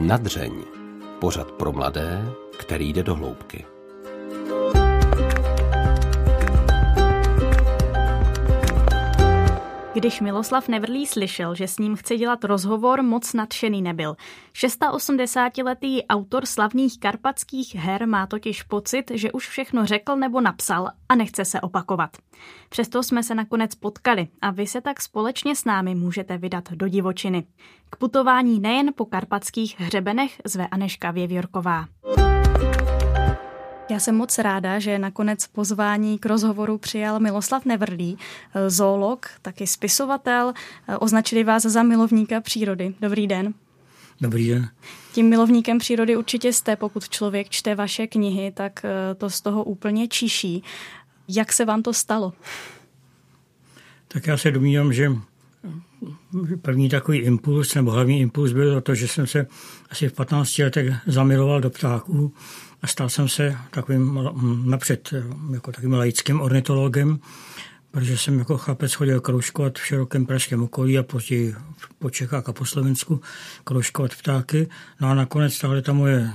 Nadřeň. Pořad pro mladé, který jde do hloubky. Když Miloslav Nevrlý slyšel, že s ním chce dělat rozhovor, moc nadšený nebyl. 86-letý autor slavných karpatských her má totiž pocit, že už všechno řekl nebo napsal a nechce se opakovat. Přesto jsme se nakonec potkali a vy se tak společně s námi můžete vydat do divočiny. K putování nejen po karpatských hřebenech zve Aneška Věvjorková. Já jsem moc ráda, že nakonec pozvání k rozhovoru přijal Miloslav Nevrlý, eh, zoolog, taky spisovatel. Eh, označili vás za milovníka přírody. Dobrý den. Dobrý den. Tím milovníkem přírody určitě jste, pokud člověk čte vaše knihy, tak eh, to z toho úplně čiší. Jak se vám to stalo? Tak já se domnívám, že první takový impuls, nebo hlavní impuls byl to, že jsem se asi v 15 letech zamiloval do ptáků a stal jsem se takovým napřed jako takovým laickým ornitologem, protože jsem jako chlapec chodil kroužkovat v širokém pražském okolí a později po Čechách a po Slovensku kroužkovat ptáky. No a nakonec tahle ta moje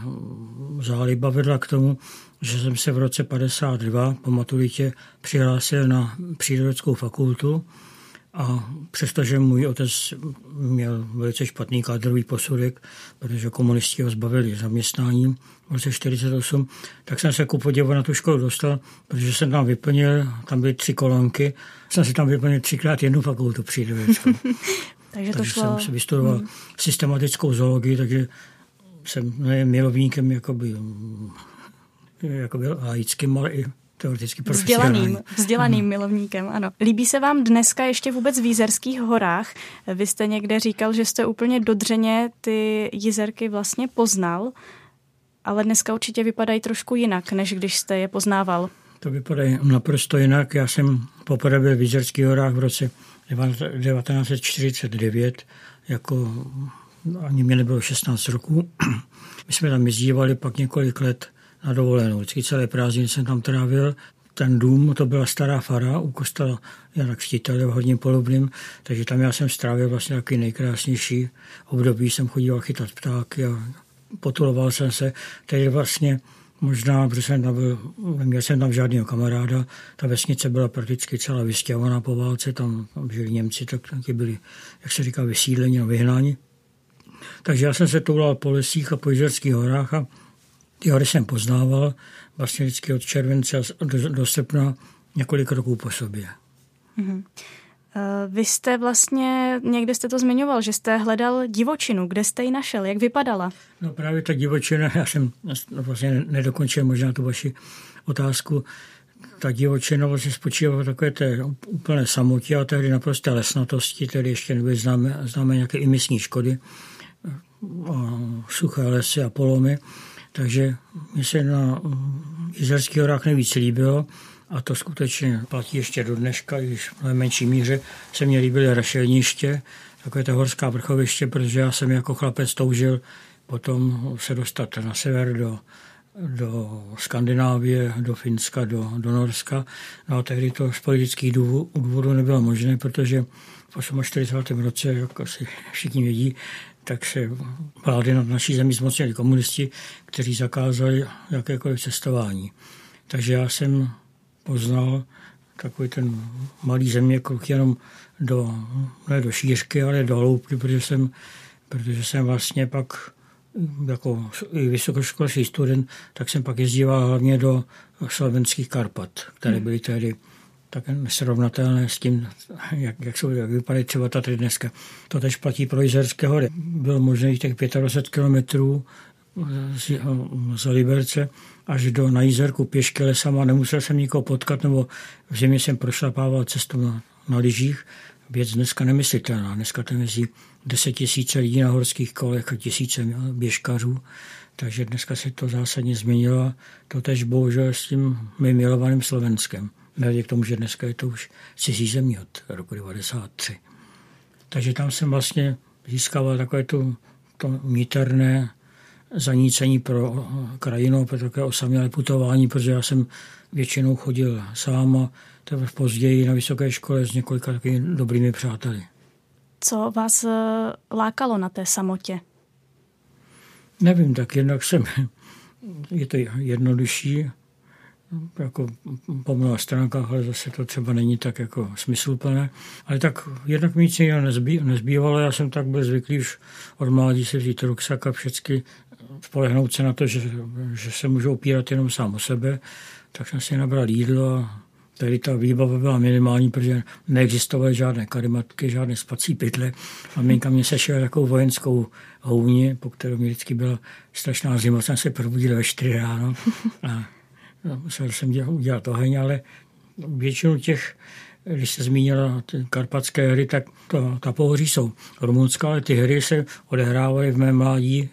záliba vedla k tomu, že jsem se v roce 52 po maturitě přihlásil na přírodeckou fakultu a přestože můj otec měl velice špatný kádrový posudek, protože komunisti ho zbavili zaměstnáním v roce 48, tak jsem se ku podivu na tu školu dostal, protože jsem tam vyplnil, tam byly tři kolonky, jsem si tam vyplnil třikrát jednu fakultu přírodovědeckou. takže to takže šlo... jsem si vystudoval hmm. systematickou zoologii, takže jsem nejen milovníkem jakoby, jakoby laickým, ale i teoreticky Vzdělaným, vzdělaným hmm. milovníkem, ano. Líbí se vám dneska ještě vůbec v Jízerských horách? Vy jste někde říkal, že jste úplně dodřeně ty Jízerky vlastně poznal, ale dneska určitě vypadají trošku jinak, než když jste je poznával. To vypadá naprosto jinak. Já jsem poprvé byl v Jízerských horách v roce 1949, jako ani mě nebylo 16 roků. My jsme tam jezdívali pak několik let na dovolenou. Vždycky celé prázdniny jsem tam trávil. Ten dům, to byla stará fara u kostela Jana Křtitele v Horním Polubným, takže tam já jsem strávil vlastně takový nejkrásnější období. Jsem chodil chytat ptáky a potuloval jsem se. Teď vlastně možná, protože jsem tam byl, neměl jsem tam žádného kamaráda, ta vesnice byla prakticky celá vystěhovaná po válce, tam, tam žili Němci, tak taky byli, jak se říká, vysídleni a vyhnáni. Takže já jsem se toulal po lesích a po Jizerských horách a ty hory jsem poznával vlastně vždycky od července do, do srpna několik roků po sobě. Mm-hmm. Vy jste vlastně, někde jste to zmiňoval, že jste hledal divočinu. Kde jste ji našel? Jak vypadala? No právě ta divočina, já jsem vlastně nedokončil možná tu vaši otázku. Ta divočina vlastně spočívala v takové té úplné samotě a tehdy naprosté lesnatosti, tedy ještě nebyly známe, známe nějaké imisní škody, suché lesy a polomy. Takže mi se na Jizerských horách nejvíc líbilo a to skutečně platí ještě do dneška, i když v menší míře se mně líbily rašelniště, takové to horská vrchoviště, protože já jsem jako chlapec toužil potom se dostat na sever do, do Skandinávie, do Finska, do, do Norska. No a tehdy to z politických důvodů nebylo možné, protože v 48. roce, jak asi všichni vědí, tak se vlády nad naší zemi zmocnili komunisti, kteří zakázali jakékoliv cestování. Takže já jsem poznal takový ten malý zeměkruh jenom do, ne do šířky, ale do hloubky, protože jsem, protože jsem vlastně pak jako vysokoškolský student, tak jsem pak jezdíval hlavně do slovenských Karpat, které hmm. byly tehdy tak nesrovnatelné s tím, jak, jak, jsou, jak vypadají třeba Tatry dneska. To tež platí pro Jizerské hory. Bylo možné těch 25 kilometrů z, z Liberce až do na Jizerku pěšky lesama. Nemusel jsem nikoho potkat, nebo v zimě jsem prošlapával cestu na, na lyžích. Věc dneska nemyslitelná. Dneska tam jezdí 10 tisíce lidí na horských kolech a tisíce běžkařů. Takže dneska se to zásadně změnilo. To tež bohužel s tím mým milovaným Slovenskem. Nehledě k tomu, že dneska je to už cizí země od roku 1993. Takže tam jsem vlastně získával takové to, to míterné zanícení pro krajinu, pro takové osamělé putování, protože já jsem většinou chodil sám a teprve později na vysoké škole s několika takovými dobrými přáteli. Co vás eh, lákalo na té samotě? Nevím, tak jednak jsem, je to jednodušší, jako po mnoha stránkách, ale zase to třeba není tak jako smysluplné. Ale tak jednak mi nic jiného nezbývalo, já jsem tak byl zvyklý už od mládí si vzít ruksak a všechny spolehnout se na to, že, že se můžu opírat jenom sám o sebe, tak jsem si nabral jídlo a tady ta výbava byla minimální, protože neexistovaly žádné karimatky, žádné spací pytle. Maminka mě sešla takovou vojenskou houni, po kterou mi vždycky byla strašná zima. Jsem se probudil ve 4 ráno a musel jsem dělat, udělat oheň, ale většinu těch, když se zmínila ty karpatské hry, tak to, ta pohoří jsou rumunská, ale ty hry se odehrávaly v mém mládí,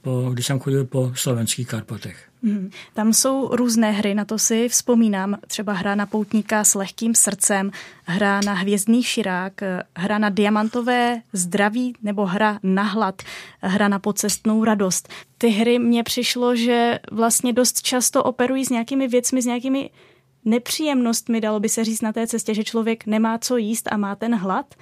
po, když jsem chodil po slovenských Karpatech. Hmm. Tam jsou různé hry, na to si vzpomínám. Třeba hra na poutníka s lehkým srdcem, hra na hvězdný širák, hra na diamantové zdraví nebo hra na hlad, hra na pocestnou radost. Ty hry mně přišlo, že vlastně dost často operují s nějakými věcmi, s nějakými nepříjemnostmi, dalo by se říct na té cestě, že člověk nemá co jíst a má ten hlad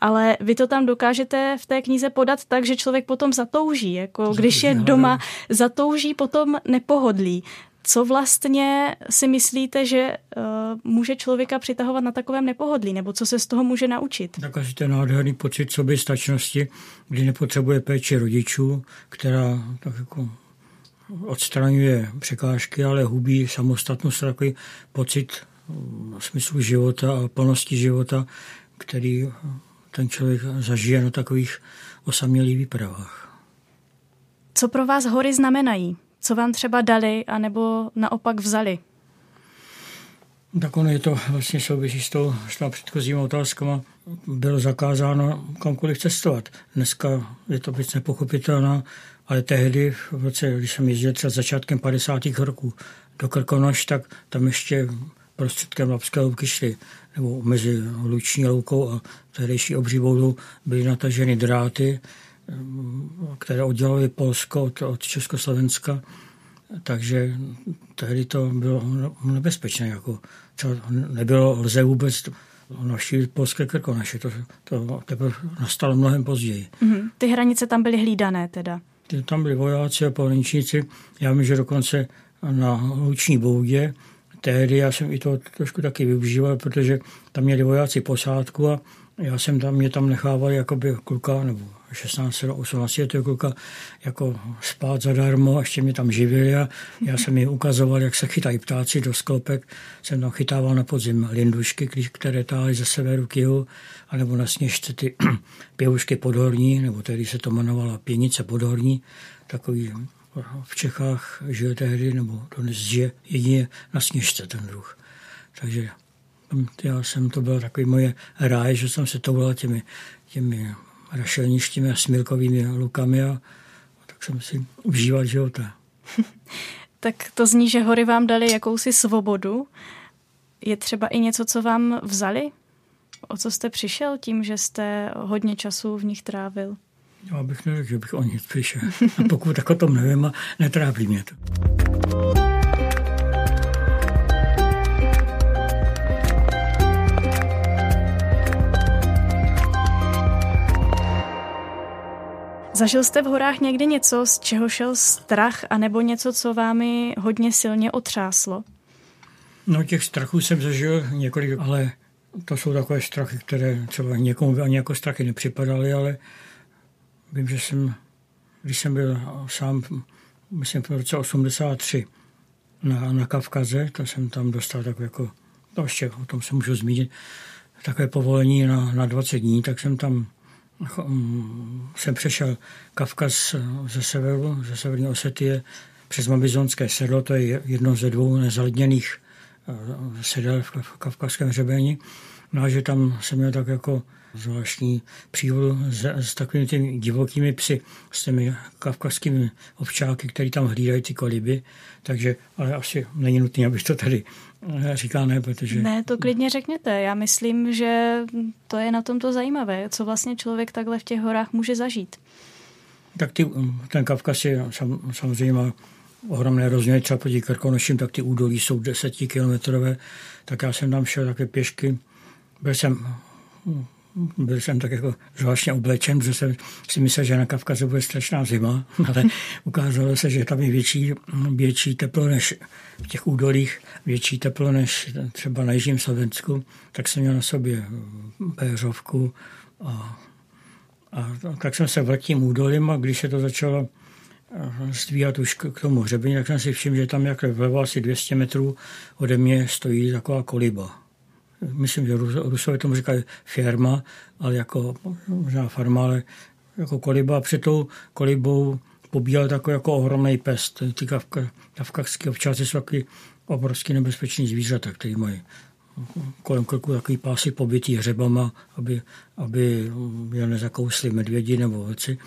ale vy to tam dokážete v té knize podat tak, že člověk potom zatouží. Jako když je doma, zatouží potom nepohodlí. Co vlastně si myslíte, že uh, může člověka přitahovat na takovém nepohodlí, nebo co se z toho může naučit? Tak asi ten nádherný pocit soběstačnosti, kdy nepotřebuje péči rodičů, která tak jako odstraňuje překážky, ale hubí samostatnost, takový pocit smyslu života a plnosti života, který ten člověk zažije na takových osamělých výpravách. Co pro vás hory znamenají? Co vám třeba dali, anebo naopak vzali? Tak ono je to vlastně souvisí s tou, s tou předchozíma otázkama. Bylo zakázáno kamkoliv cestovat. Dneska je to věc nepochopitelná, ale tehdy, v roce, když jsem jezdil třeba začátkem 50. roků do Krkonoš, tak tam ještě prostředkem Lapské louky šly nebo mezi Luční loukou a tehdejší obří byly nataženy dráty, které oddělovaly Polsko od, od Československa, takže tehdy to bylo nebezpečné. Jako, co nebylo lze vůbec navštívit polské krkonaše. To, to teprve nastalo mnohem později. Mm-hmm. Ty hranice tam byly hlídané teda? Ty, tam byli vojáci a pohraničníci. Já vím, že dokonce na Luční boudě tehdy já jsem i to trošku taky využíval, protože tam měli vojáci posádku a já jsem tam, mě tam nechával jakoby kluka, nebo 16 18 letého kluka, jako spát zadarmo a ještě mě tam živili a já jsem jim ukazoval, jak se chytají ptáci do sklopek. Jsem tam chytával na podzim lindušky, které táhly ze severu k jihu, anebo na sněžce ty pěvušky podhorní, nebo tehdy se to jmenovala pěnice podhorní, takový v Čechách žil tehdy, nebo dnes žije jedině na Sněžce ten druh. Takže já jsem, to byl takový moje ráj, že jsem se toulal těmi, těmi rašelništími a smilkovými lukami a, a tak jsem si užíval života. tak to zní, že hory vám dali jakousi svobodu. Je třeba i něco, co vám vzali? O co jste přišel tím, že jste hodně času v nich trávil? Já bych neřekl, že bych o nic přišel. A pokud tak o tom nevím a netrápí mě to. Zažil jste v horách někdy něco, z čeho šel strach, anebo něco, co vámi hodně silně otřáslo? No těch strachů jsem zažil několik, ale to jsou takové strachy, které třeba někomu ani jako strachy nepřipadaly, ale Vím, že jsem, když jsem byl sám, myslím v roce 83 na, na Kavkaze, to jsem tam dostal tak jako, to ještě o tom se můžu zmínit, takové povolení na, na 20 dní, tak jsem tam hm, jsem přešel Kavkaz ze severu, ze severní Osetie přes Mabizonské sedlo, to je jedno ze dvou nezalidněných eh, sedel v kavkazském hřebení. No a že tam jsem měl tak jako zvláštní příhodu s, s takovými těmi divokými psy, s těmi kavkazskými ovčáky, které tam hlídají ty koliby, takže ale asi není nutné, abych to tady eh, říkal, ne, protože... Ne, to klidně řekněte. Já myslím, že to je na tom to zajímavé, co vlastně člověk takhle v těch horách může zažít. Tak ty, ten Kavkaz je sam, samozřejmě má ohromné rozměry, třeba proti Krkonoším, tak ty údolí jsou desetikilometrové, tak já jsem tam šel také pěšky. Byl jsem byl jsem tak jako zvláštně oblečen, protože jsem si myslel, že na Kavkaze bude strašná zima, ale ukázalo se, že tam je větší, větší teplo než v těch údolích, větší teplo než třeba na Jižním Slovensku, tak jsem měl na sobě péřovku a, a tak jsem se vrtím údolím a když se to začalo stvíhat už k tomu hřebení, tak jsem si všiml, že tam jak vlevo asi 200 metrů ode mě stojí taková koliba. Myslím, že Rusové tomu říkají firma, ale jako možná farma, ale jako koliba. A před tou kolibou pobíhal takový jako ohromný pest. Ty kavkazské ovčáci jsou taky obrovský nebezpečný zvířata, který mají kolem krku takový pásy pobytý hřebama, aby, aby je nezakousli medvědi nebo vlci.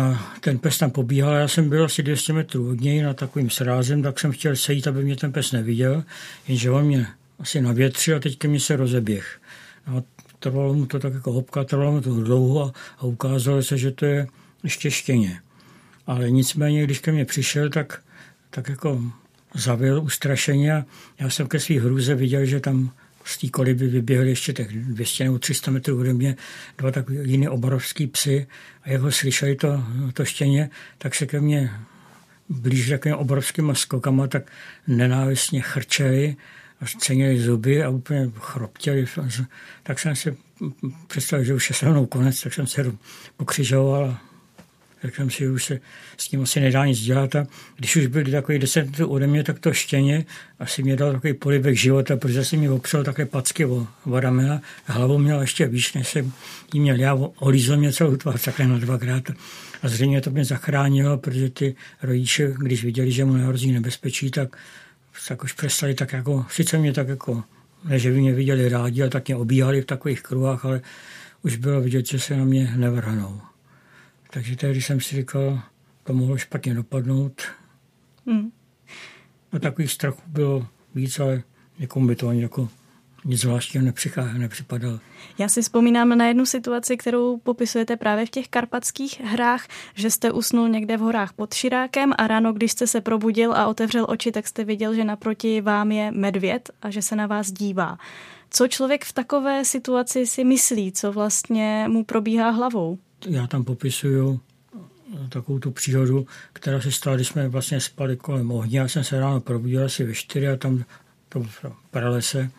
A ten pes tam pobíhal, já jsem byl asi 200 metrů od něj na takovým srázem, tak jsem chtěl sejít, aby mě ten pes neviděl, jenže on mě asi na větři a teď mně se rozeběh. A trvalo mu to tak jako hopka, trvalo mu to dlouho a, a ukázalo se, že to je ještě štěně. Ale nicméně, když ke mně přišel, tak, tak jako zavil ustrašeně a já jsem ke svý hruze viděl, že tam z té koliby vyběhly ještě tak 200 nebo 300 metrů ode mě dva tak jiné obrovský psy a jak ho slyšeli to, to štěně, tak se ke mně blíž takovým obrovskýma skokama, tak nenávistně chrčeli a cenili zuby a úplně chroptěli. Tak jsem si představil, že už je se mnou konec, tak jsem se pokřižoval a tak jsem si, už se s tím asi nedá nic dělat. A když už byli takový deset metrů ode mě, tak to štěně asi mě dal takový polibek života, protože jsem mi opřel také packy o, o ramena. Hlavu měl ještě víc, než jsem jí měl. Já olízl mě celou tvář takhle na dvakrát. A zřejmě to mě zachránilo, protože ty rodiče, když viděli, že mu nehrozí nebezpečí, tak, tak už přestali tak jako, sice mě tak jako, ne, že by mě viděli rádi, ale tak mě obíhali v takových kruhách, ale už bylo vidět, že se na mě nevrhnou. Takže tehdy jsem si říkal, to mohlo špatně dopadnout. Hmm. A takových strachů bylo víc, ale někomu by to ani jako nic zvláštního nepřipadalo. Já si vzpomínám na jednu situaci, kterou popisujete právě v těch karpatských hrách, že jste usnul někde v horách pod Širákem a ráno, když jste se probudil a otevřel oči, tak jste viděl, že naproti vám je medvěd a že se na vás dívá. Co člověk v takové situaci si myslí, co vlastně mu probíhá hlavou? já tam popisuju takovou tu příhodu, která se stala, když jsme vlastně spali kolem ohně. Já jsem se ráno probudil asi ve čtyři a tam to v pralese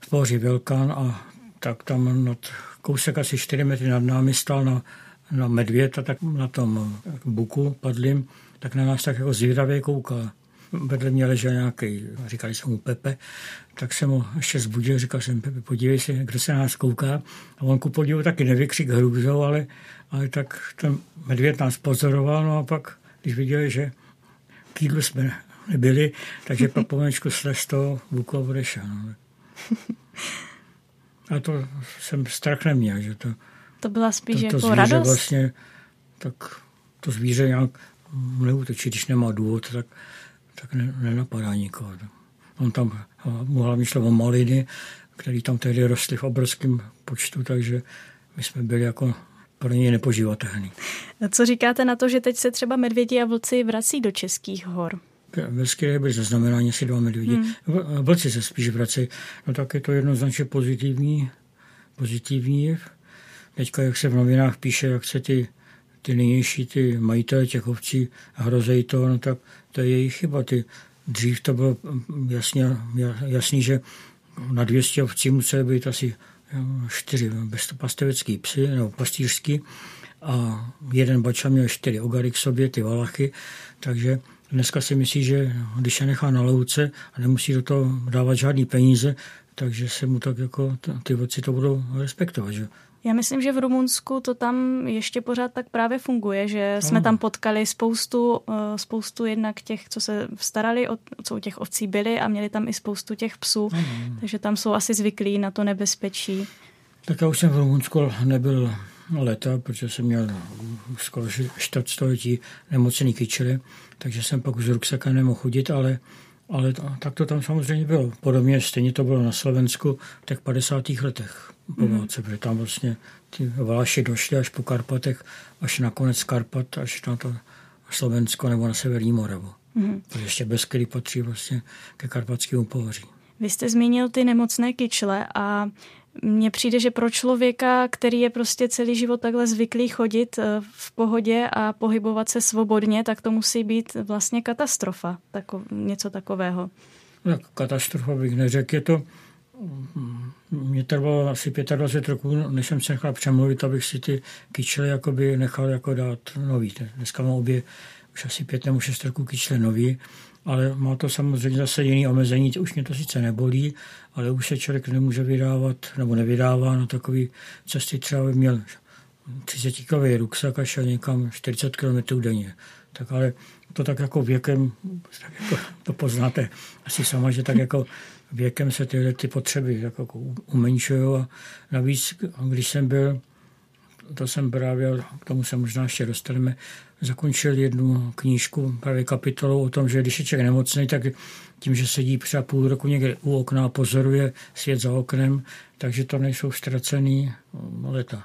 v pohoří Velkán a tak tam nad, kousek asi 4 metry nad námi stál na, na medvěd a tak na tom buku padlým, tak na nás tak jako zvědavě koukal vedle mě ležel nějaký, říkali jsem mu Pepe, tak jsem ho ještě zbudil, říkal jsem Pepe, podívej se, kdo se na nás kouká. A on ku podivu taky nevykřik hrůzou, ale, ale tak ten medvěd nás pozoroval, no a pak, když viděl, že k jídlu jsme nebyli, takže pak pomalečku slez toho buku a odešel. No. A to jsem strach neměl, že to... To byla spíš to, to jako radost? vlastně, tak to zvíře nějak neútočí, když nemá důvod, tak tak ne, nenapadá nikoho. On tam mu hlavně šlo o maliny, které tam tehdy rostly v obrovském počtu, takže my jsme byli jako pro ně nepoživatelný. Co říkáte na to, že teď se třeba medvědi a vlci vrací do českých hor? Ve Skyré byly zaznamenáni asi dva medvědi. Hmm. Vlci se spíš vrací. No tak je to jednoznačně pozitivní, pozitivní jev. Teďka, jak se v novinách píše, jak se ty, ty nynější ty majitele těch ovcí hrozejí to, no tak to je jejich chyba. Ty, dřív to bylo jasně, jasný, že na 200 ovcí museli být asi čtyři pastevecký psy nebo pastýřský a jeden bača měl čtyři ogary k sobě, ty valachy, takže dneska si myslí, že když je nechá na louce a nemusí do toho dávat žádný peníze, takže se mu tak jako ty voci to budou respektovat. Že? Já myslím, že v Rumunsku to tam ještě pořád tak právě funguje, že jsme tam potkali spoustu, eh, spoustu jednak těch, co se starali, o, co u těch ovcí byli a měli tam i spoustu těch psů, ano. takže tam jsou asi zvyklí na to nebezpečí. Tak já už jsem v Rumunsku nebyl leta, protože jsem měl skoro čtvrt století nemocný kyčely, takže jsem pak už z ruksakem nemohl chodit, ale ale to, tak to tam samozřejmě bylo. Podobně stejně to bylo na Slovensku v těch 50. letech po mm. válce, protože tam vlastně ty Valaši došli až po Karpatech, až na konec Karpat, až na to Slovensko nebo na Severní Moravu. Mm. Protože ještě Beskydy patří vlastně ke karpatskému pohoří. Vy jste zmínil ty nemocné kyčle a mně přijde, že pro člověka, který je prostě celý život takhle zvyklý chodit eh, v pohodě a pohybovat se svobodně, tak to musí být vlastně katastrofa, tako, něco takového. Tak katastrofa bych neřekl, je to mě trvalo asi 25 roků, než jsem se nechal přemluvit, abych si ty kyčle jakoby nechal jako dát nový. Dneska mám obě už asi pět nebo šest roků kyčle nový, ale má to samozřejmě zase jiný omezení. Už mě to sice nebolí, ale už se člověk nemůže vydávat nebo nevydává na takový cesty. Třeba by měl 30 kový ruksak a šel někam 40 km denně. Tak ale to tak jako věkem, tak jako to poznáte asi sama, že tak jako věkem se tyhle ty potřeby jako umenšují a navíc, když jsem byl, to jsem právě, k tomu se možná ještě dostaneme, zakončil jednu knížku, právě kapitolou o tom, že když je člověk nemocný, tak tím, že sedí třeba půl roku někde u okna a pozoruje svět za oknem, takže to nejsou ztracený leta.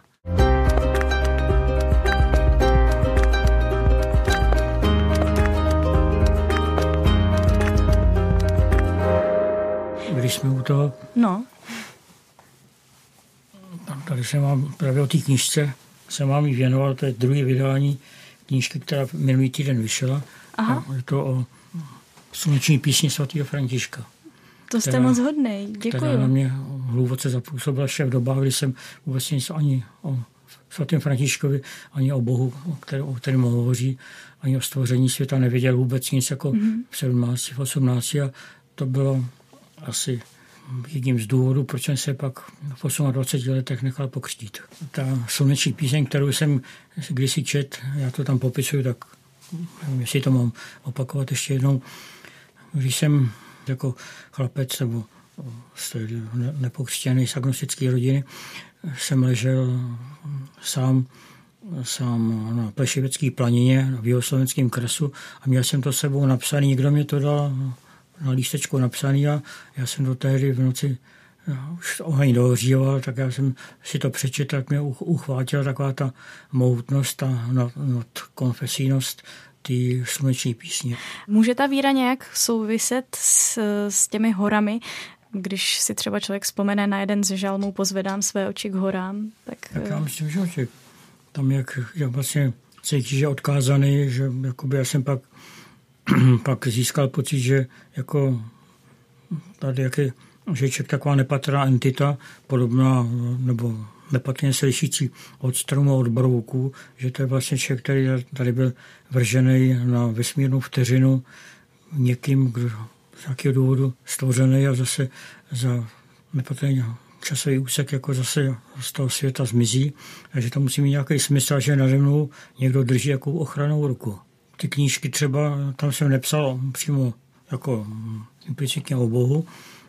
Když jsme u toho... No. Tady se mám právě o té knižce, se mám jí věnoval, to je druhé vydání knížky, která minulý týden vyšla. Aha. A je to o sluneční písni svatého Františka. To jste která, moc hodnej, děkuji. Která na mě hluboce zapůsobila ještě v dobách, kdy jsem vůbec nic ani o svatém Františkovi, ani o Bohu, o, který, o kterém hovoří, ani o stvoření světa nevěděl vůbec nic jako mm-hmm. v 17, v 18 a to bylo asi jedním z důvodů, proč jsem se pak v 28 letech nechal pokřtít. Ta sluneční píseň, kterou jsem kdysi čet, já to tam popisuju, tak nevím, jestli to mám opakovat ještě jednou. Když jsem jako chlapec nebo z té nepokřtěné z agnostické rodiny jsem ležel sám, sám na Plešivecké planině v Jihoslovenském kresu a měl jsem to sebou napsaný, někdo mě to dal na lístečku napsaný a já jsem do tehdy v noci už oheň dohříval, tak já jsem si to přečetl, tak mě uchvátila taková ta mohutnost a konfesínost ty sluneční písně. Může ta víra nějak souviset s, s těmi horami? Když si třeba člověk vzpomene na jeden z žalmů Pozvedám své oči k horám, tak... Tak já myslím, že tam jak, jak vlastně cítí, že odkázaný, že jakoby já jsem pak pak získal pocit, že jako tady jak je, že je člověk taková nepatrná entita, podobná nebo nepatrně se lišící od stromu od brouků, že to je vlastně člověk, který tady byl vržený na vesmírnou vteřinu někým, kdo z nějakého důvodu stvořený a zase za nepatrně časový úsek jako zase z toho světa zmizí. Takže to musí mít nějaký smysl, že nade mnou někdo drží jako ochranou ruku ty knížky třeba, tam jsem nepsal přímo jako implicitně o Bohu,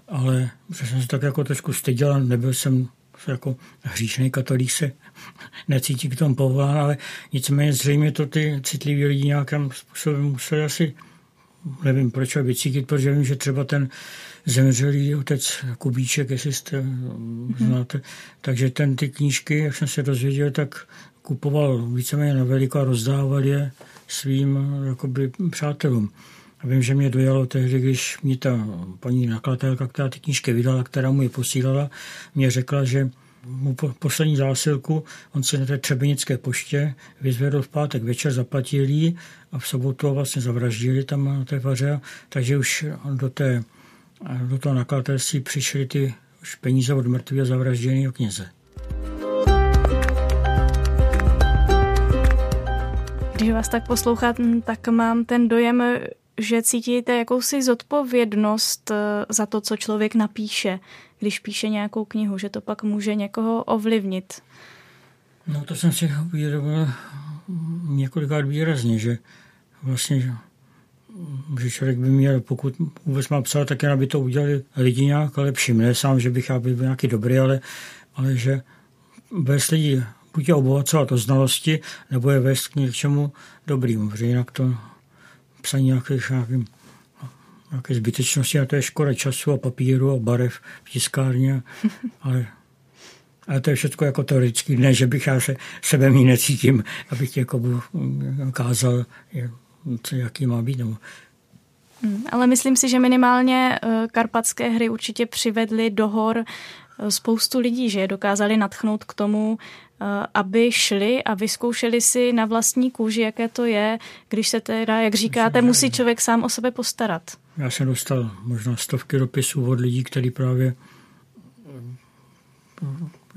ale že jsem se tak jako trošku styděl, nebyl jsem jako hříšný katolík se necítí k tomu povolán, ale nicméně zřejmě to ty citliví lidi nějakým způsobem museli asi, nevím proč, vycítit, protože vím, že třeba ten zemřelý otec Kubíček, jestli jste mm-hmm. znáte, takže ten ty knížky, jak jsem se dozvěděl, tak kupoval víceméně na veliko a rozdával je svým jakoby, přátelům. A vím, že mě dojalo tehdy, když mi ta paní nakladatelka, která ty knížky vydala, která mu je posílala, mě řekla, že mu po, poslední zásilku, on se na té třebenické poště vyzvedl v pátek večer, zaplatil jí a v sobotu vlastně zavraždili tam na té vaře, takže už do, té, do toho nakladatelství přišly ty už peníze od mrtvého zavražděného kněze. Když vás tak poslouchám, tak mám ten dojem, že cítíte jakousi zodpovědnost eh, za to, co člověk napíše, když píše nějakou knihu, že to pak může někoho ovlivnit. No to jsem si uvědomil několikrát výrazně, že vlastně že, že člověk by měl, pokud vůbec má psát, tak jen aby to udělali lidi nějak lepším. Ne sám, že bych já byl nějaký dobrý, ale, ale že bez lidí buď je obohacovat o znalosti, nebo je vést k něčemu dobrým, protože jinak to psaní nějakých, nějakým, nějaké zbytečnosti a to je škoda času a papíru a barev v tiskárně, ale ale to je všechno jako teoreticky, ne, že bych já se sebe mý necítím, abych jako kázal, co, jaký má být. Nebo. Hmm, ale myslím si, že minimálně eh, karpatské hry určitě přivedly do hor spoustu lidí, že je dokázali natchnout k tomu, aby šli a vyzkoušeli si na vlastní kůži, jaké to je, když se teda, jak říkáte, musí člověk sám o sebe postarat. Já jsem dostal možná stovky dopisů od lidí, kteří právě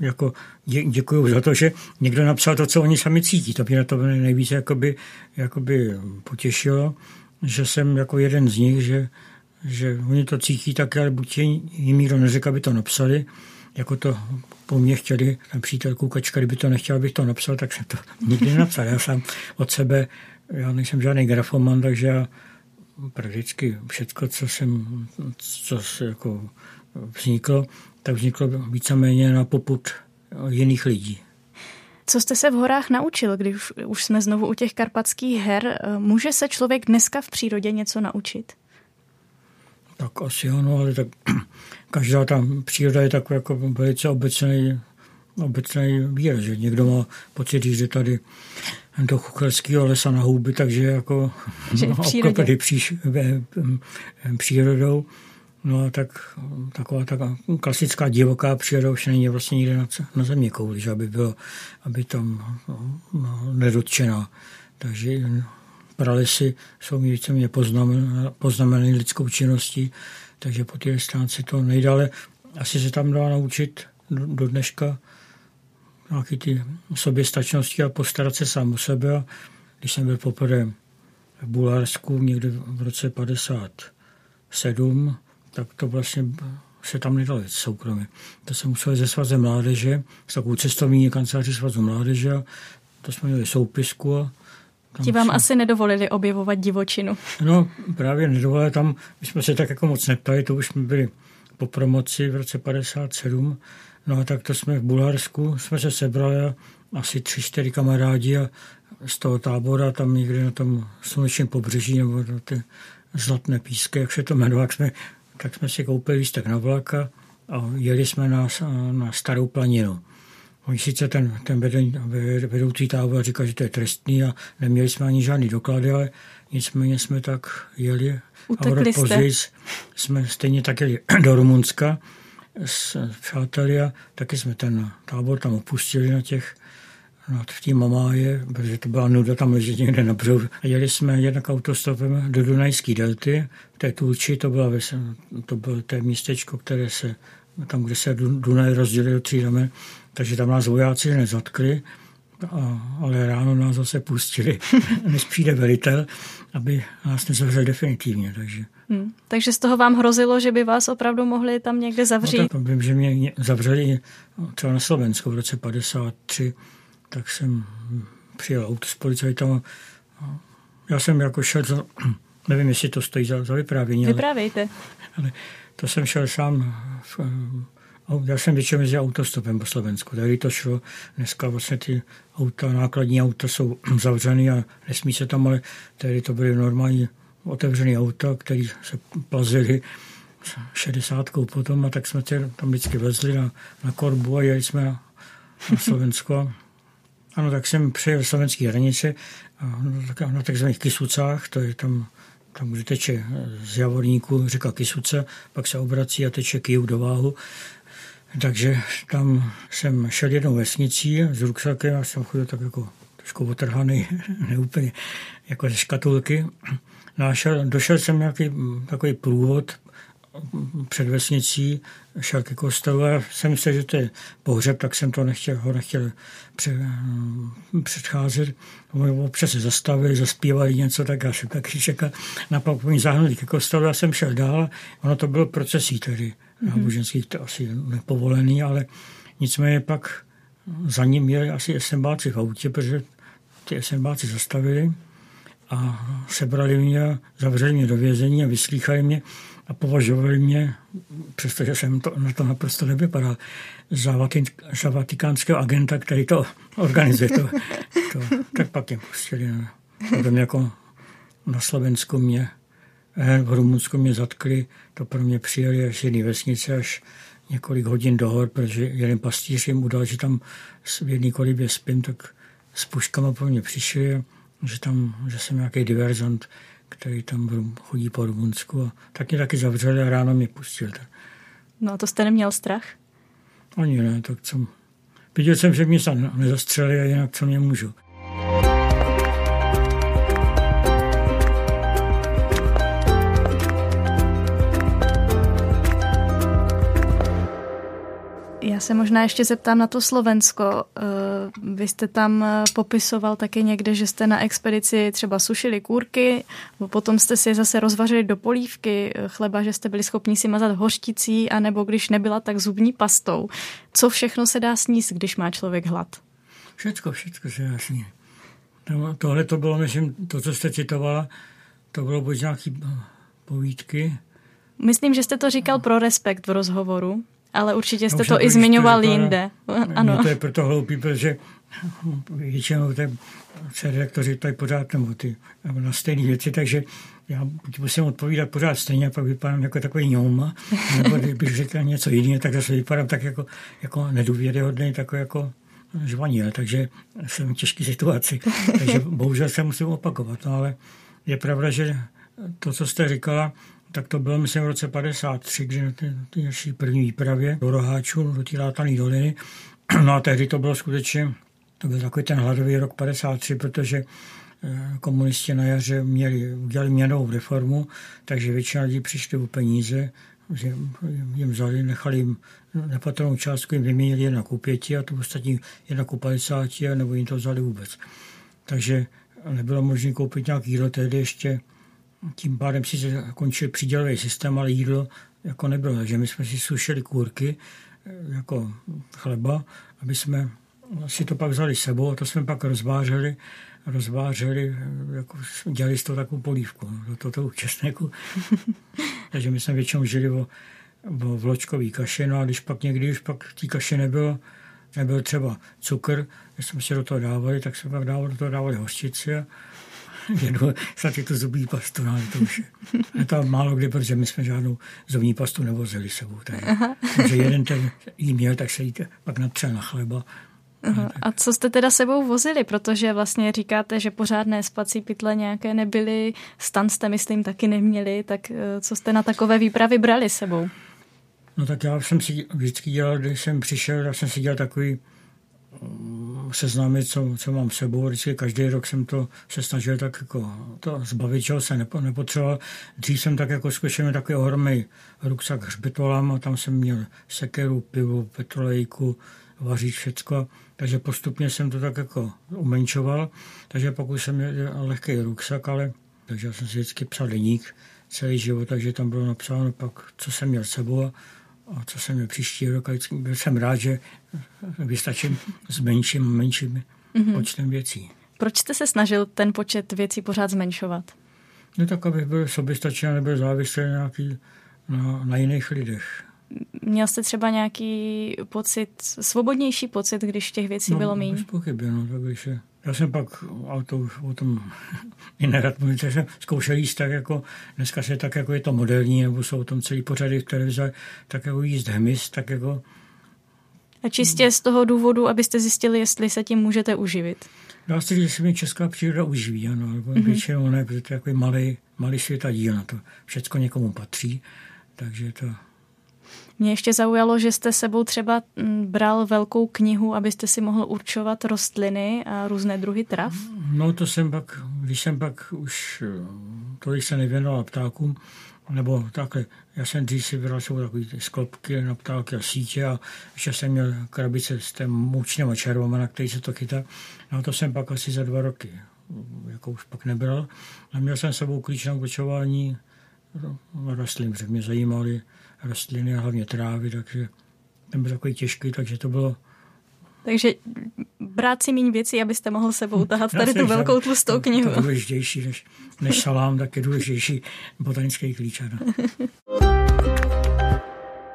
jako dě, děkuju za to, že někdo napsal to, co oni sami cítí. To mě na to nejvíce jakoby, jakoby potěšilo, že jsem jako jeden z nich, že, že oni to cítí tak, ale buď jim nikdo neřekl, aby to napsali, jako to po mně chtěli, ten přítel Kukačka, kdyby to nechtěl, abych to napsal, tak jsem to nikdy nenapsal. Já sám od sebe, já nejsem žádný grafoman, takže já prakticky všechno, co jsem, co se jako vzniklo, tak vzniklo víceméně na poput jiných lidí. Co jste se v horách naučil, když už jsme znovu u těch karpatských her? Může se člověk dneska v přírodě něco naučit? Tak asi ano, ale tak každá ta příroda je takový jako velice obecný, obecný výraz, že někdo má pocit, že jde tady do chuchelského lesa na houby, takže jako že no, obklopený příš, přírodou. No a tak taková ta klasická divoká příroda už není vlastně nikde na, na země kouli, že aby, bylo, aby tam no, no, nedotčená. Takže pralesy jsou víceméně poznamené lidskou činností, takže po té stránce to nejde, ale asi se tam dá naučit do, dneška nějaký ty soběstačnosti a postarat se sám o sebe. A když jsem byl poprvé v Bulharsku někdy v roce 57, tak to vlastně se tam nedalo jít soukromě. To jsem musel ze svazem mládeže, s takovou cestovní kanceláří svazu mládeže to jsme měli soupisku a Ti vám asi nedovolili objevovat divočinu. No, právě nedovolili tam, my jsme se tak jako moc neptali, to už jsme byli po promoci v roce 57, no a tak to jsme v Bulharsku, jsme se sebrali asi tři, čtyři kamarádi a z toho tábora tam někde na tom slunečném pobřeží nebo na ty zlatné písky, jak se to jmenuje, tak jsme, tak jsme si koupili lístek na vlaka a jeli jsme na, na starou planinu. Oni sice ten, ten vedoucí tábor říkal, že to je trestný a neměli jsme ani žádný doklady, ale nicméně jsme tak jeli. Utekli a později jsme stejně tak jeli do Rumunska s přáteli a taky jsme ten tábor tam opustili na těch na v té Mamáje, protože to byla nuda tam ležet někde na břehu. Jeli jsme jednak autostopem do Dunajské delty. V té Tulči to, byla, to bylo to městečko, které se tam, kde se Dunaj rozdělil tří ramen, takže tam nás vojáci nezatkli, a, ale ráno nás zase pustili, než přijde velitel, aby nás nezavřel definitivně. Takže. Hmm. Takže z toho vám hrozilo, že by vás opravdu mohli tam někde zavřít? No, tak vím, že mě zavřeli třeba na Slovensku v roce 53, tak jsem přijel auto s policajtama. Já jsem jako šel, za, nevím, jestli to stojí za, za vyprávění. Vyprávějte. Ale, ale to jsem šel sám v, já jsem většinou mezi autostopem po Slovensku. Tady to šlo. Dneska vlastně ty auta, nákladní auta jsou zavřený a nesmí se tam, ale tady to byly normální otevřené auta, které se plazily šedesátkou potom a tak jsme tě tam vždycky vezli na, na korbu a jeli jsme na, na Slovensko. Ano, tak jsem přijel slovenské hranice na, na takzvaných Kisucách, to je tam tam, kde teče z Javorníku řeka Kisuce, pak se obrací a teče Kyjev do Váhu. Takže tam jsem šel jednou vesnicí s ruksakem a jsem chodil tak jako trošku otrhaný, neúplně, jako ze škatulky. Našel, no došel jsem nějaký takový průvod před vesnicí, šel ke kostelu a jsem myslel, že to je pohřeb, tak jsem to nechtěl, ho nechtěl pře, předcházet. Občas se zastavili, zaspívali něco, tak já jsem taky čekal na papovní zahnutí ke kostelu a jsem šel dál. Ono to bylo procesí tedy náboženských, to asi nepovolený, ale nicméně pak za ním měli asi SMBáci v autě, protože ty SMBáci zastavili a sebrali mě, zavřeli mě do vězení a vyslýchali mě a považovali mě, přestože jsem to, na to naprosto nevypadal, za, vatik, za vatikánského agenta, který to organizuje. To, to, tak pak mě pustili. Potom jako na Slovensku mě, v Rumunsku mě zatkli, to pro mě přijeli až jedné vesnice, až několik hodin do hor, protože jeden pastýř jim udal, že tam v jedné kolibě spím, tak s puškama po mě přišli, že, tam, že jsem nějaký diverzant, který tam chodí po Rumunsku. A tak mě taky zavřeli a ráno mě pustil. No a to jste neměl strach? Ani ne, tak co. Viděl jsem, že mě se nezastřeli a jinak co mě můžu. Já se možná ještě zeptám na to Slovensko. Eh, vy jste tam eh, popisoval taky někde, že jste na expedici třeba sušili kůrky, potom jste si je zase rozvařili do polívky eh, chleba, že jste byli schopni si mazat hořticí, anebo když nebyla, tak zubní pastou. Co všechno se dá sníst, když má člověk hlad? Všecko, všecko se dá sníst. Tohle to bylo, myslím, to, co jste citovala, to bylo buď nějaký povídky. Myslím, že jste to říkal pro respekt v rozhovoru. Ale určitě jste no, to i zmiňoval jinde. Ano. to je proto hloupý, protože většinou ty redaktoři tady pořád nebo ty nebo na stejné věci, takže já musím odpovídat pořád stejně a pak vypadám jako takový ňouma, nebo kdybych řekl něco jiného, tak zase vypadám tak jako, jako nedůvěryhodný, takový jako žvaníl, takže jsem v těžké situaci. Takže bohužel se musím opakovat, no, ale je pravda, že to, co jste říkala, tak to bylo, myslím, v roce 53, kdy na té, naší první výpravě do Roháčů, do té látané doliny. No a tehdy to bylo skutečně, to byl takový ten hladový rok 53, protože eh, komunisti na jaře měli, udělali měnovou reformu, takže většina lidí přišli o peníze, že jim vzali, nechali jim nepatrnou částku, jim vyměnili jedna ku pěti a tu ostatní jedna ku 50, nebo jim to vzali vůbec. Takže nebylo možné koupit nějaký jídlo, tehdy ještě tím pádem si končil přídělový systém, ale jídlo jako nebylo. Takže my jsme si sušili kůrky eh, jako chleba, aby jsme si to pak vzali sebou a to jsme pak rozvářeli, rozvářeli, eh, jako dělali z toho takovou polívku, do toho, toho česneku. Takže my jsme většinou žili o, o vločkový kaše, no a když pak někdy už pak té kaše nebylo, nebyl třeba cukr, když jsme si do toho dávali, tak jsme pak dávali, do toho dávali hořčici a je to zubní pastu, no, to už je to málo kdy, protože my jsme žádnou zubní pastu nevozili sebou. Takže, takže jeden ten jí měl, tak se jí pak natřel na chleba. Aha. A co jste teda sebou vozili? Protože vlastně říkáte, že pořádné spací pytle nějaké nebyly, stan jste, myslím, taky neměli, tak eh, co jste na takové výpravy brali sebou? No tak já jsem si vždycky dělal, když jsem přišel, já jsem si dělal takový seznámit, co, co mám sebou. Vždycky každý rok jsem to se snažil tak jako to zbavit, čeho se nepo, nepotřeboval. Dřív jsem tak jako zkušel takový ohromný ruksak hřbitolám a tam jsem měl sekeru, pivo, petrolejku, vařit všecko. Takže postupně jsem to tak jako umenšoval. Takže pokud jsem měl lehký ruksak, ale takže já jsem si vždycky psal deník celý život, takže tam bylo napsáno pak, co jsem měl sebou a a co se mi příští rok, byl jsem rád, že vystačím s menším a menším mm-hmm. počtem věcí. Proč jste se snažil ten počet věcí pořád zmenšovat? No tak, abych byl soběstačný a nebyl závislý nějaký na, na jiných lidech. Měl jste třeba nějaký pocit, svobodnější pocit, když těch věcí no, bylo méně? Bez pochyby, no, tak bych se já jsem pak auto o tom i nerad mluvit, jsem zkoušel jíst tak jako, dneska se tak jako je to moderní, nebo jsou o tom celý pořady v televizi, tak jako jíst hmyz, tak jako... A čistě z toho důvodu, abyste zjistili, jestli se tím můžete uživit? Dá se říct, že se mi česká příroda uživí, ano, nebo mm-hmm. většinou ne, protože to je jako malý, malý svět a díl na to. Všecko někomu patří, takže to mě ještě zaujalo, že jste sebou třeba mm, bral velkou knihu, abyste si mohl určovat rostliny a různé druhy trav? No to jsem pak, když jsem pak už eh, tolik se nevěnoval ptákům, nebo takhle, já jsem dřív si bral sebou takové sklopky na ptáky a sítě a ještě jsem měl krabice s tím moučním červama, na který se to chytá. No to jsem pak asi za dva roky, jako už pak nebral. A měl jsem sebou klíč na určování rostlin, protože mě zajímaly rostliny a hlavně trávy, takže ten byl takový těžký, takže to bylo takže brát si méně věcí, abyste mohl sebou tahat tady tu velkou tlustou knihu. To je důležitější než, než salám, tak je důležitější botanický klíč.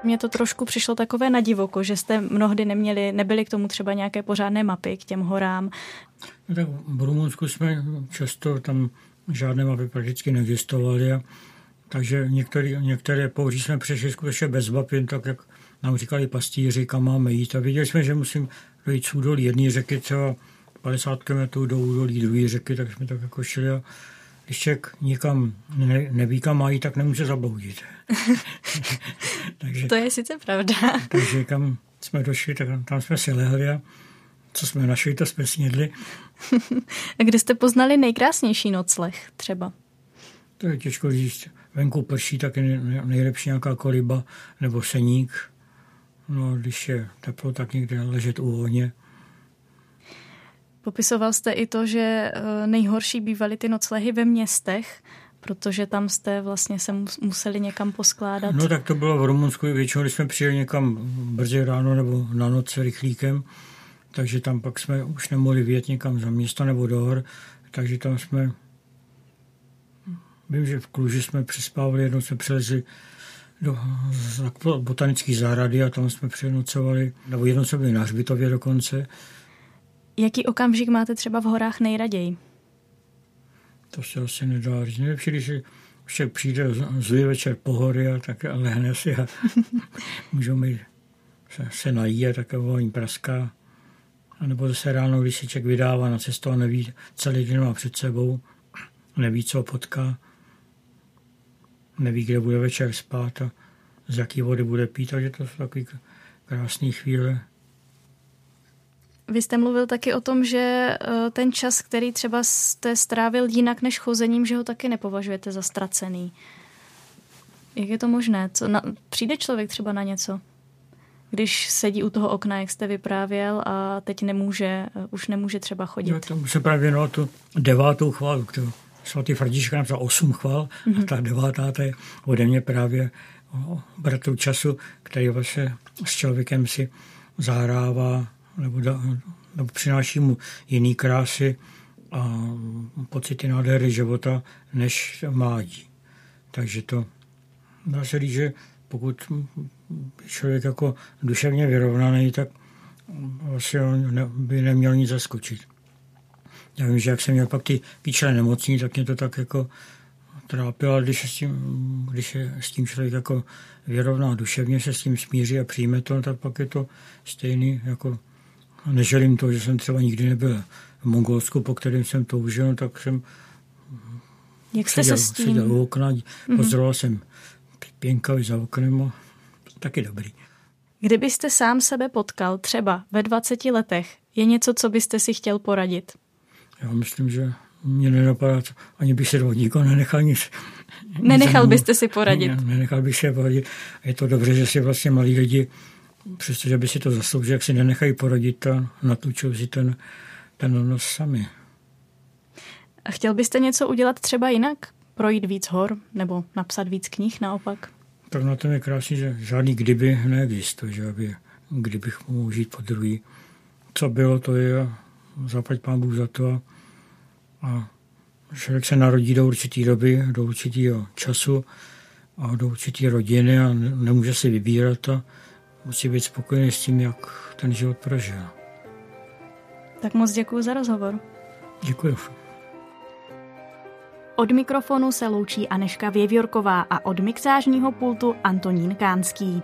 Mně to trošku přišlo takové na divoko, že jste mnohdy neměli, nebyli k tomu třeba nějaké pořádné mapy k těm horám. No tak v Rumunsku jsme často tam žádné mapy prakticky neexistovaly a takže některé, některé pouří jsme přešli skutečně bez map, jen tak, jak nám říkali pastýři, kam máme jít. A viděli jsme, že musím dojít z údolí jedné řeky, třeba 50 km do údolí druhé řeky, tak jsme tak jako šli a když člověk nikam ne, neví, kam má jít, tak nemůže zabloudit. takže, to je sice pravda. takže kam jsme došli, tak tam jsme si lehli a co jsme našli, to jsme snědli. a kde jste poznali nejkrásnější nocleh třeba? To je těžko říct. Venku prší, tak je nejlepší nějaká koliba nebo seník. No, když je teplo, tak někde ležet u ohně. Popisoval jste i to, že eh, nejhorší bývaly ty noclehy ve městech, protože tam jste vlastně se museli někam poskládat. No tak to bylo v Rumunsku, většinou, když jsme přijeli někam brzy ráno nebo na noc rychlíkem, takže tam pak jsme už nemohli vyjet někam za město nebo do hor, takže tam jsme, vím, že v Kluži jsme přespávali, jednou jsme přelezli do botanické zahrady a tam jsme přenocovali, nebo jednou jsme byli na Hřbitově dokonce. Jaký okamžik máte třeba v horách nejraději? To se asi nedá říct. Nejlepší, když ještě přijde zlý večer po hory a tak lehne si a můžou mi se, se nají a tak voní praská. A nebo zase ráno, když se člověk vydává na cestu a neví, celý den má před sebou, neví, co potká, neví, kde bude večer spát a z jaký vody bude pít, takže to jsou takové krásné chvíle. Vy jste mluvil taky o tom, že eh, ten čas, který třeba jste strávil jinak než chozením, že ho taky nepovažujete za ztracený. Jak je to možné? Co na, přijde člověk třeba na něco? Když sedí u toho okna, jak jste vyprávěl, a teď nemůže, eh, už nemůže třeba chodit. Jo, tomu se právě věnoval tu devátou chválu, kterou svatý František napsal osm chval mm-hmm. a mhm. ta devátá to je ode mě právě o bratru času, který vlastně s člověkem si zahrává nebo, da, nebo přináší mu jiný krásy a pocity nádhery života než mládí. Takže to dá se říct, že pokud člověk jako duševně vyrovnaný, tak vlastně on by neměl nic zaskočit. Já vím, že jak jsem měl pak ty píčele nemocní, tak mě to tak jako trápilo, když, s tím, když je s tím člověk jako vyrovná duševně, se s tím smíří a přijme to, tak pak je to stejný jako neželím to, že jsem třeba nikdy nebyl v Mongolsku, po kterém jsem toužil, tak jsem Jak jste seděl, se s tím? seděl u okna, mm-hmm. pozoroval jsem pěnkavy za oknem a taky dobrý. Kdybyste sám sebe potkal třeba ve 20 letech, je něco, co byste si chtěl poradit? Já myslím, že mě nenapadá, ani bych se do nikoho nenechal nic. Nenechal byste si poradit? Ne, nenechal bych si poradit. Je to dobře, že si vlastně malí lidi přestože by si to zasloužil, jak si nenechají porodit a natlučují si ten, ten nos sami. A chtěl byste něco udělat třeba jinak? Projít víc hor nebo napsat víc knih naopak? Tak na tom je krásný, že žádný kdyby neexistuje, že aby kdybych mohl žít po druhý. Co bylo, to je zaplať pán Bůh za to. A člověk se narodí do určité doby, do určitého času a do určité rodiny a nemůže si vybírat a musí být spokojený s tím, jak ten život prožil. Tak moc děkuji za rozhovor. Děkuji. Od mikrofonu se loučí Aneška Věvjorková a od mixážního pultu Antonín Kánský.